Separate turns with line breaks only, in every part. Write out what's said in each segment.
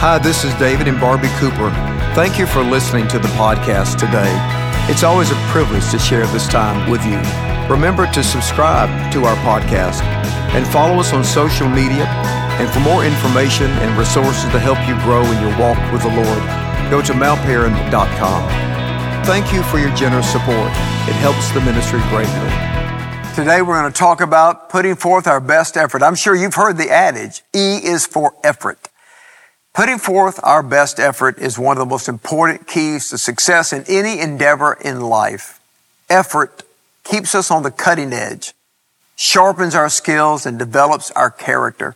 Hi, this is David and Barbie Cooper. Thank you for listening to the podcast today. It's always a privilege to share this time with you. Remember to subscribe to our podcast and follow us on social media. And for more information and resources to help you grow in your walk with the Lord, go to mountparan.com. Thank you for your generous support. It helps the ministry greatly.
Today we're going to talk about putting forth our best effort. I'm sure you've heard the adage, E is for effort. Putting forth our best effort is one of the most important keys to success in any endeavor in life. Effort keeps us on the cutting edge, sharpens our skills, and develops our character.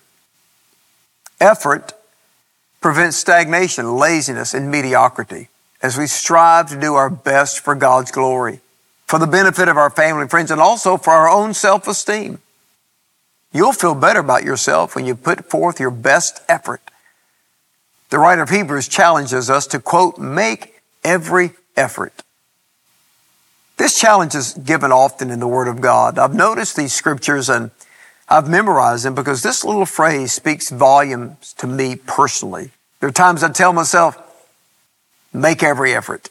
Effort prevents stagnation, laziness, and mediocrity as we strive to do our best for God's glory, for the benefit of our family friends, and also for our own self-esteem. You'll feel better about yourself when you put forth your best effort. The writer of Hebrews challenges us to quote, make every effort. This challenge is given often in the Word of God. I've noticed these scriptures and I've memorized them because this little phrase speaks volumes to me personally. There are times I tell myself, make every effort.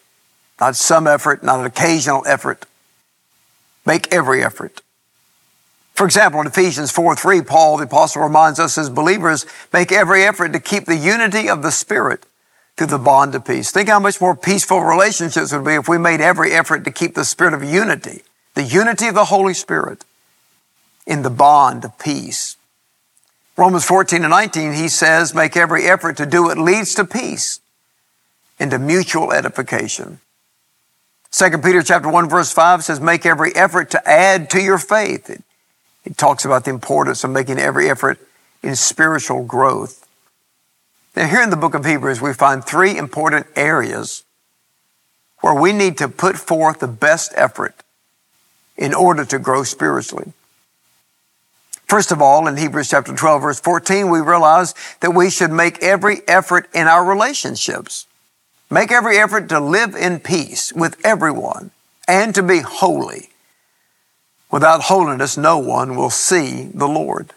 Not some effort, not an occasional effort. Make every effort. For example, in Ephesians 4 3, Paul the apostle reminds us as believers, make every effort to keep the unity of the Spirit through the bond of peace. Think how much more peaceful relationships would be if we made every effort to keep the spirit of unity, the unity of the Holy Spirit in the bond of peace. Romans 14 and 19, he says, make every effort to do what leads to peace and to mutual edification. 2 Peter chapter 1 verse 5 says, make every effort to add to your faith. It talks about the importance of making every effort in spiritual growth. Now, here in the book of Hebrews, we find three important areas where we need to put forth the best effort in order to grow spiritually. First of all, in Hebrews chapter 12, verse 14, we realize that we should make every effort in our relationships. Make every effort to live in peace with everyone and to be holy. Without holiness, no one will see the Lord.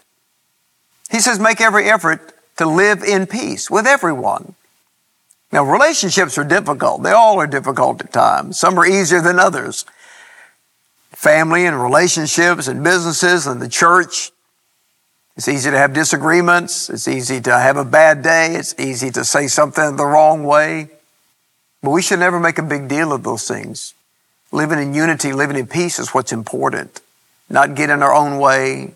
He says, make every effort to live in peace with everyone. Now, relationships are difficult. They all are difficult at times. Some are easier than others. Family and relationships and businesses and the church. It's easy to have disagreements. It's easy to have a bad day. It's easy to say something the wrong way. But we should never make a big deal of those things. Living in unity, living in peace is what's important not getting our own way,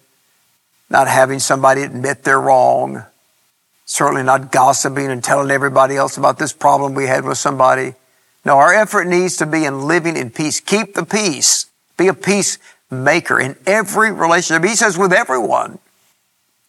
not having somebody admit they're wrong, certainly not gossiping and telling everybody else about this problem we had with somebody. No, our effort needs to be in living in peace. Keep the peace. Be a peacemaker in every relationship. He says with everyone.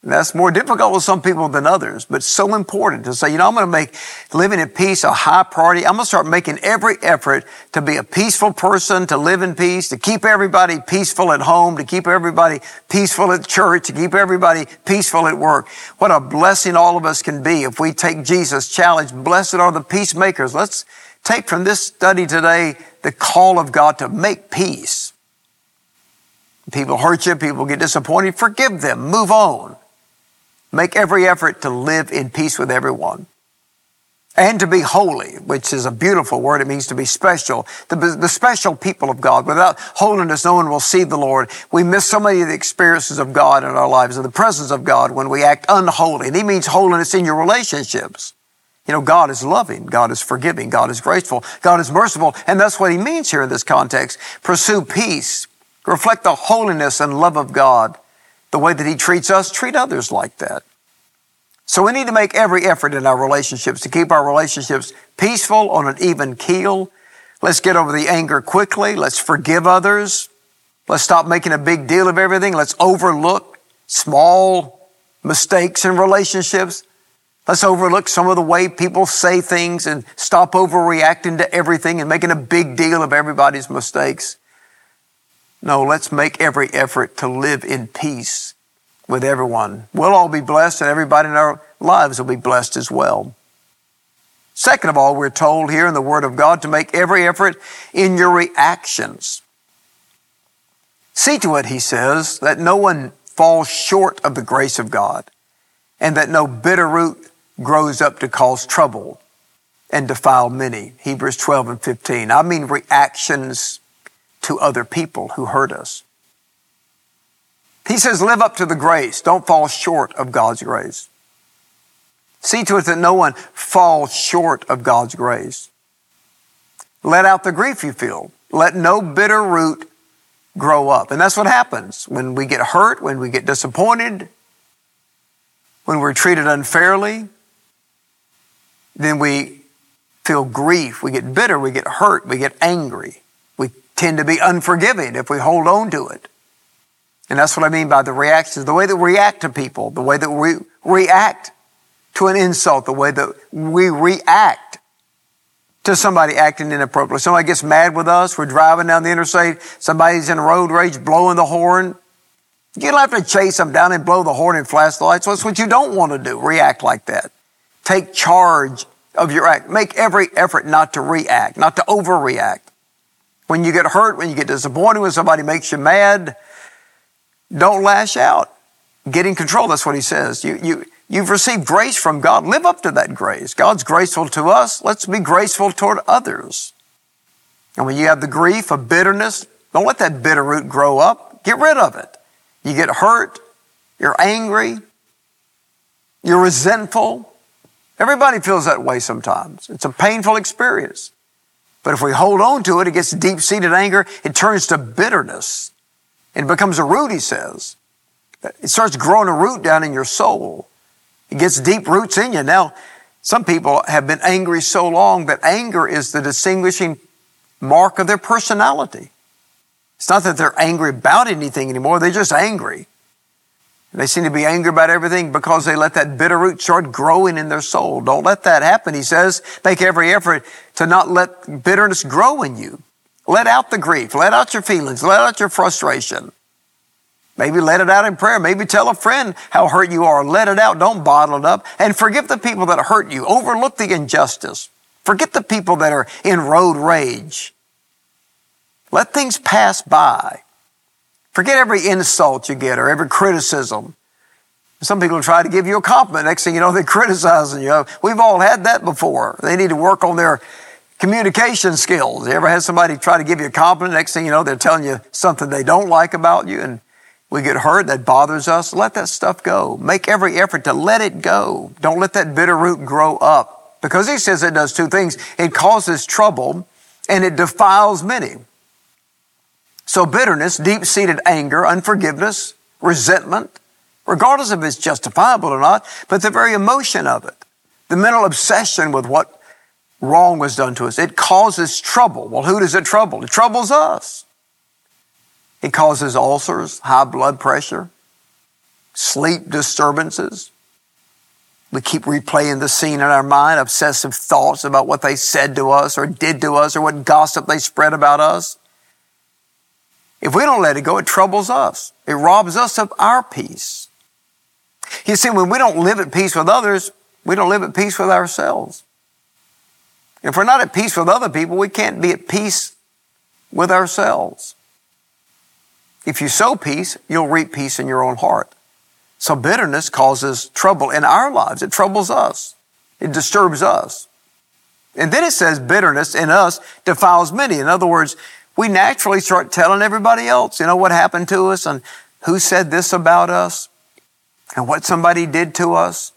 That's more difficult with some people than others, but so important to say, you know, I'm going to make living in peace a high priority. I'm going to start making every effort to be a peaceful person, to live in peace, to keep everybody peaceful at home, to keep everybody peaceful at church, to keep everybody peaceful at work. What a blessing all of us can be if we take Jesus' challenge. Blessed are the peacemakers. Let's take from this study today the call of God to make peace. People hurt you, people get disappointed, forgive them, move on. Make every effort to live in peace with everyone and to be holy, which is a beautiful word. It means to be special, the, the, special people of God. Without holiness, no one will see the Lord. We miss so many of the experiences of God in our lives and the presence of God when we act unholy. And He means holiness in your relationships. You know, God is loving, God is forgiving, God is graceful, God is merciful, and that's what He means here in this context. Pursue peace, reflect the holiness and love of God the way that He treats us, treat others like that. So we need to make every effort in our relationships to keep our relationships peaceful on an even keel. Let's get over the anger quickly. Let's forgive others. Let's stop making a big deal of everything. Let's overlook small mistakes in relationships. Let's overlook some of the way people say things and stop overreacting to everything and making a big deal of everybody's mistakes. No, let's make every effort to live in peace with everyone. We'll all be blessed and everybody in our lives will be blessed as well. Second of all, we're told here in the Word of God to make every effort in your reactions. See to it, he says, that no one falls short of the grace of God and that no bitter root grows up to cause trouble and defile many. Hebrews 12 and 15. I mean reactions to other people who hurt us. He says, live up to the grace. Don't fall short of God's grace. See to it that no one falls short of God's grace. Let out the grief you feel. Let no bitter root grow up. And that's what happens when we get hurt, when we get disappointed, when we're treated unfairly, then we feel grief, we get bitter, we get hurt, we get angry. Tend to be unforgiving if we hold on to it. And that's what I mean by the reactions, the way that we react to people, the way that we react to an insult, the way that we react to somebody acting inappropriately. Somebody gets mad with us, we're driving down the interstate, somebody's in a road rage blowing the horn. You don't have to chase them down and blow the horn and flash the lights. That's what you don't want to do. React like that. Take charge of your act. Make every effort not to react, not to overreact. When you get hurt, when you get disappointed, when somebody makes you mad, don't lash out. Get in control. That's what he says. You, you, you've received grace from God. Live up to that grace. God's graceful to us. Let's be graceful toward others. And when you have the grief of bitterness, don't let that bitter root grow up. Get rid of it. You get hurt. You're angry. You're resentful. Everybody feels that way sometimes. It's a painful experience. But if we hold on to it, it gets deep seated anger. It turns to bitterness. It becomes a root, he says. It starts growing a root down in your soul. It gets deep roots in you. Now, some people have been angry so long that anger is the distinguishing mark of their personality. It's not that they're angry about anything anymore, they're just angry. They seem to be angry about everything because they let that bitter root start growing in their soul. Don't let that happen. He says, make every effort to not let bitterness grow in you. Let out the grief. Let out your feelings. Let out your frustration. Maybe let it out in prayer. Maybe tell a friend how hurt you are. Let it out. Don't bottle it up. And forgive the people that hurt you. Overlook the injustice. Forget the people that are in road rage. Let things pass by. Forget every insult you get or every criticism. Some people try to give you a compliment. Next thing you know, they're criticizing you. We've all had that before. They need to work on their communication skills. You ever had somebody try to give you a compliment? Next thing you know, they're telling you something they don't like about you and we get hurt. That bothers us. Let that stuff go. Make every effort to let it go. Don't let that bitter root grow up because he says it does two things. It causes trouble and it defiles many. So bitterness, deep-seated anger, unforgiveness, resentment, regardless if it's justifiable or not, but the very emotion of it, the mental obsession with what wrong was done to us. It causes trouble. Well, who does it trouble? It troubles us. It causes ulcers, high blood pressure, sleep disturbances. We keep replaying the scene in our mind, obsessive thoughts about what they said to us or did to us or what gossip they spread about us. If we don't let it go, it troubles us. It robs us of our peace. You see, when we don't live at peace with others, we don't live at peace with ourselves. If we're not at peace with other people, we can't be at peace with ourselves. If you sow peace, you'll reap peace in your own heart. So bitterness causes trouble in our lives. It troubles us. It disturbs us. And then it says bitterness in us defiles many. In other words, we naturally start telling everybody else, you know, what happened to us and who said this about us and what somebody did to us.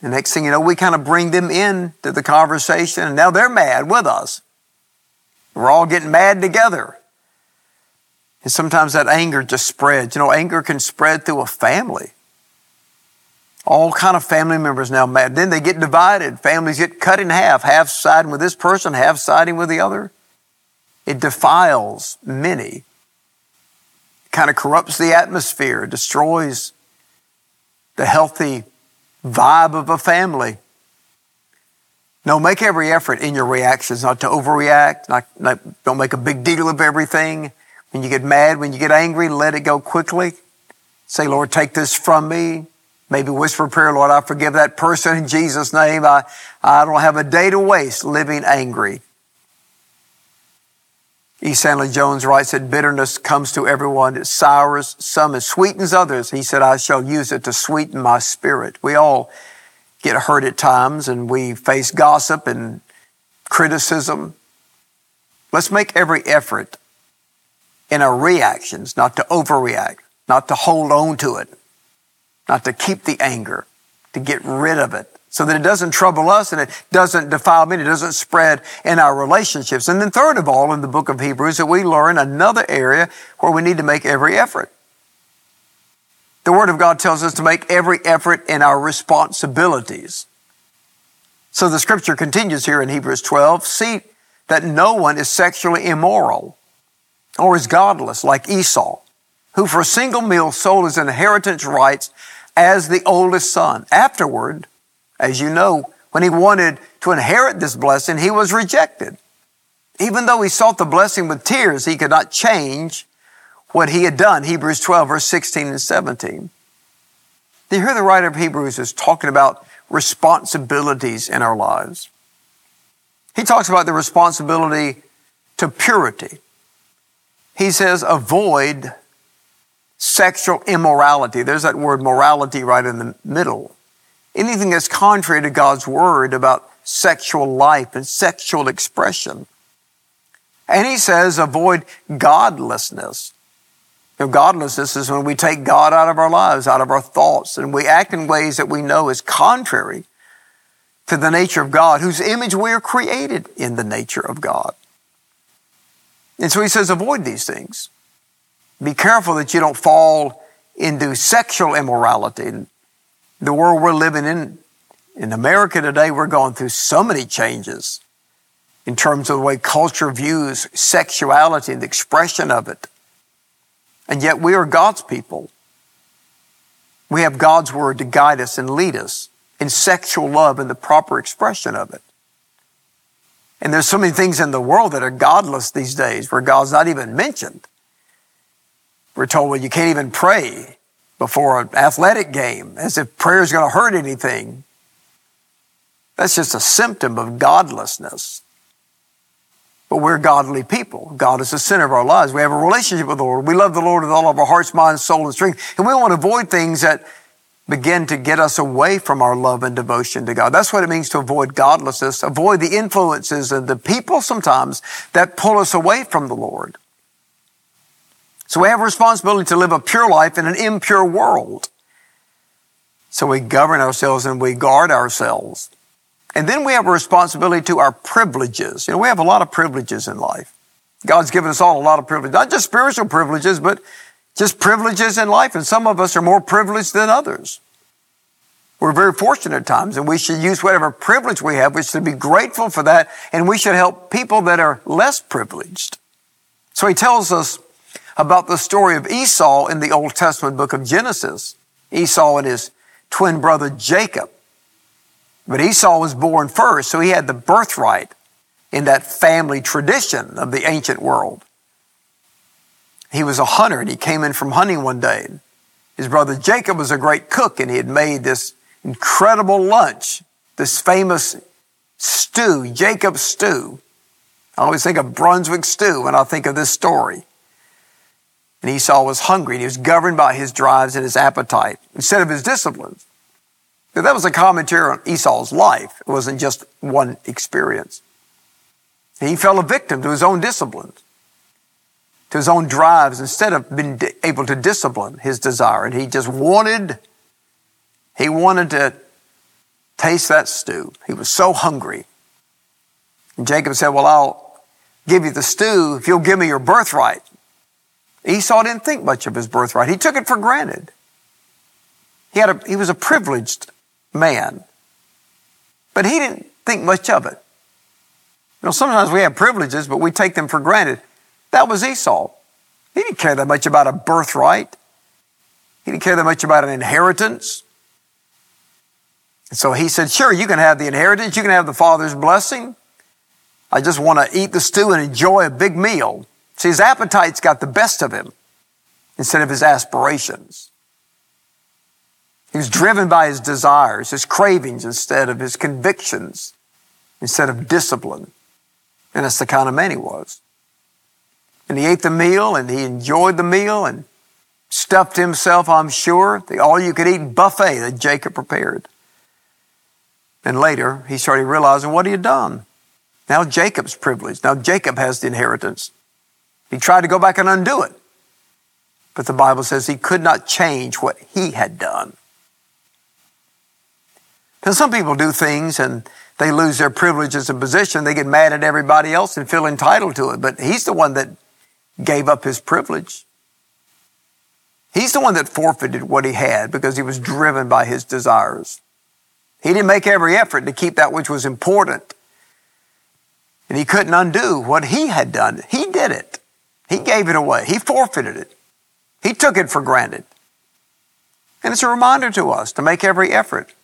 The next thing you know, we kind of bring them in to the conversation and now they're mad with us. We're all getting mad together. And sometimes that anger just spreads. You know, anger can spread through a family. All kind of family members now mad. Then they get divided. Families get cut in half, half siding with this person, half siding with the other. It defiles many. It kind of corrupts the atmosphere, destroys the healthy vibe of a family. No, make every effort in your reactions not to overreact, not, not, don't make a big deal of everything. When you get mad, when you get angry, let it go quickly. Say, Lord, take this from me. Maybe whisper a prayer, Lord, I forgive that person in Jesus' name. I, I don't have a day to waste living angry. E. Stanley Jones writes that bitterness comes to everyone. It sours some, and sweetens others. He said, I shall use it to sweeten my spirit. We all get hurt at times and we face gossip and criticism. Let's make every effort in our reactions not to overreact, not to hold on to it, not to keep the anger, to get rid of it so that it doesn't trouble us and it doesn't defile me, and it doesn't spread in our relationships. And then third of all, in the book of Hebrews, that we learn another area where we need to make every effort. The Word of God tells us to make every effort in our responsibilities. So the scripture continues here in Hebrews 12, see that no one is sexually immoral or is godless like Esau, who for a single meal sold his inheritance rights as the oldest son. Afterward, as you know, when he wanted to inherit this blessing, he was rejected. Even though he sought the blessing with tears, he could not change what he had done. Hebrews 12, verse 16 and 17. Do you hear the writer of Hebrews is talking about responsibilities in our lives? He talks about the responsibility to purity. He says, avoid sexual immorality. There's that word morality right in the middle anything that's contrary to God's word about sexual life and sexual expression. And he says, avoid godlessness. Godlessness is when we take God out of our lives, out of our thoughts, and we act in ways that we know is contrary to the nature of God, whose image we are created in the nature of God. And so he says, avoid these things. Be careful that you don't fall into sexual immorality the world we're living in, in America today, we're going through so many changes in terms of the way culture views sexuality and the expression of it. And yet we are God's people. We have God's word to guide us and lead us in sexual love and the proper expression of it. And there's so many things in the world that are godless these days where God's not even mentioned. We're told, well, you can't even pray before an athletic game as if prayer is going to hurt anything. That's just a symptom of godlessness. But we're godly people. God is the center of our lives. We have a relationship with the Lord. We love the Lord with all of our hearts, minds, soul, and strength. And we want to avoid things that begin to get us away from our love and devotion to God. That's what it means to avoid godlessness, avoid the influences and the people sometimes that pull us away from the Lord. So we have a responsibility to live a pure life in an impure world. So we govern ourselves and we guard ourselves. And then we have a responsibility to our privileges. You know, we have a lot of privileges in life. God's given us all a lot of privileges, not just spiritual privileges, but just privileges in life. And some of us are more privileged than others. We're very fortunate at times, and we should use whatever privilege we have. We should be grateful for that, and we should help people that are less privileged. So he tells us about the story of Esau in the Old Testament book of Genesis. Esau and his twin brother Jacob. But Esau was born first, so he had the birthright in that family tradition of the ancient world. He was a hunter and he came in from hunting one day. His brother Jacob was a great cook and he had made this incredible lunch, this famous stew, Jacob's stew. I always think of Brunswick stew when I think of this story. And Esau was hungry and he was governed by his drives and his appetite instead of his disciplines. But that was a commentary on Esau's life. It wasn't just one experience. he fell a victim to his own disciplines, to his own drives, instead of being able to discipline his desire. And he just wanted, he wanted to taste that stew. He was so hungry. And Jacob said, Well, I'll give you the stew if you'll give me your birthright. Esau didn't think much of his birthright. He took it for granted. He, had a, he was a privileged man, but he didn't think much of it. You know, sometimes we have privileges, but we take them for granted. That was Esau. He didn't care that much about a birthright. He didn't care that much about an inheritance. And so he said, Sure, you can have the inheritance, you can have the Father's blessing. I just want to eat the stew and enjoy a big meal. See, his appetites got the best of him instead of his aspirations. He was driven by his desires, his cravings instead of his convictions, instead of discipline. And that's the kind of man he was. And he ate the meal and he enjoyed the meal and stuffed himself, I'm sure, the all you could eat buffet that Jacob prepared. And later, he started realizing what he had done. Now Jacob's privileged. Now Jacob has the inheritance. He tried to go back and undo it. But the Bible says he could not change what he had done. Now, some people do things and they lose their privileges and position. They get mad at everybody else and feel entitled to it. But he's the one that gave up his privilege. He's the one that forfeited what he had because he was driven by his desires. He didn't make every effort to keep that which was important. And he couldn't undo what he had done. He did it. He gave it away. He forfeited it. He took it for granted. And it's a reminder to us to make every effort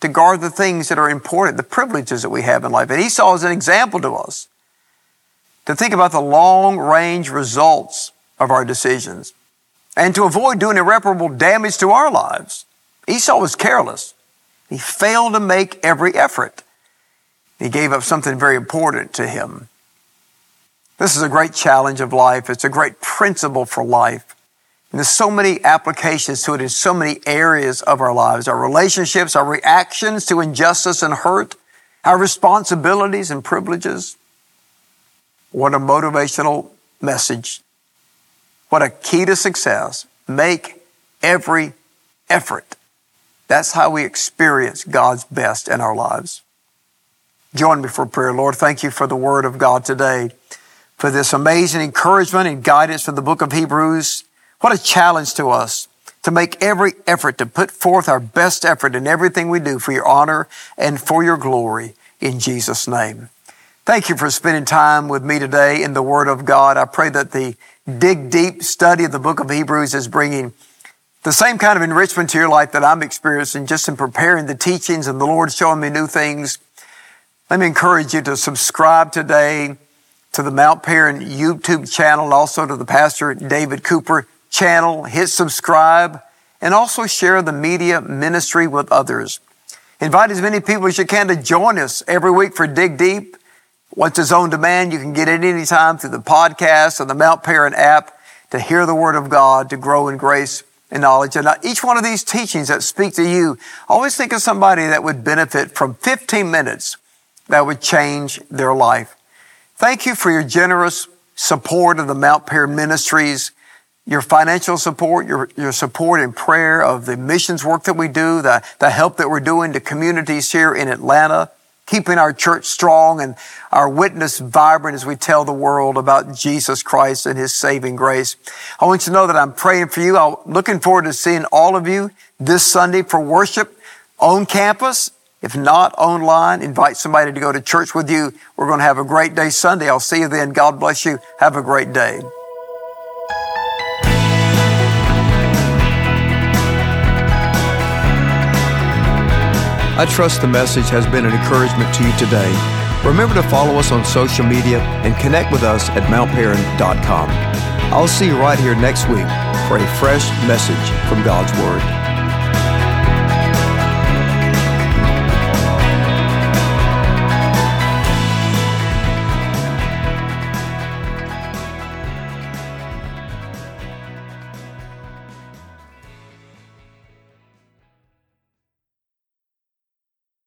to guard the things that are important, the privileges that we have in life. And Esau is an example to us to think about the long range results of our decisions and to avoid doing irreparable damage to our lives. Esau was careless. He failed to make every effort. He gave up something very important to him. This is a great challenge of life. It's a great principle for life. And there's so many applications to it in so many areas of our lives our relationships, our reactions to injustice and hurt, our responsibilities and privileges. What a motivational message. What a key to success. Make every effort. That's how we experience God's best in our lives. Join me for prayer. Lord, thank you for the word of God today, for this amazing encouragement and guidance from the book of Hebrews. What a challenge to us to make every effort to put forth our best effort in everything we do for your honor and for your glory in Jesus' name. Thank you for spending time with me today in the Word of God. I pray that the dig deep study of the book of Hebrews is bringing the same kind of enrichment to your life that I'm experiencing just in preparing the teachings and the Lord showing me new things. Let me encourage you to subscribe today to the Mount Paran YouTube channel and also to the Pastor David Cooper channel, hit subscribe, and also share the media ministry with others. Invite as many people as you can to join us every week for Dig Deep. Once it's on demand, you can get it anytime through the podcast or the Mount Paran app to hear the Word of God, to grow in grace and knowledge. And uh, each one of these teachings that speak to you, always think of somebody that would benefit from 15 minutes that would change their life. Thank you for your generous support of the Mount Paran Ministries your financial support, your, your support in prayer of the missions work that we do, the, the help that we're doing to communities here in Atlanta, keeping our church strong and our witness vibrant as we tell the world about Jesus Christ and his saving grace. I want you to know that I'm praying for you. I'm looking forward to seeing all of you this Sunday for worship on campus. If not online, invite somebody to go to church with you. We're going to have a great day Sunday. I'll see you then. God bless you. Have a great day.
I trust the message has been an encouragement to you today. Remember to follow us on social media and connect with us at mountparan.com. I'll see you right here next week for a fresh message from God's Word.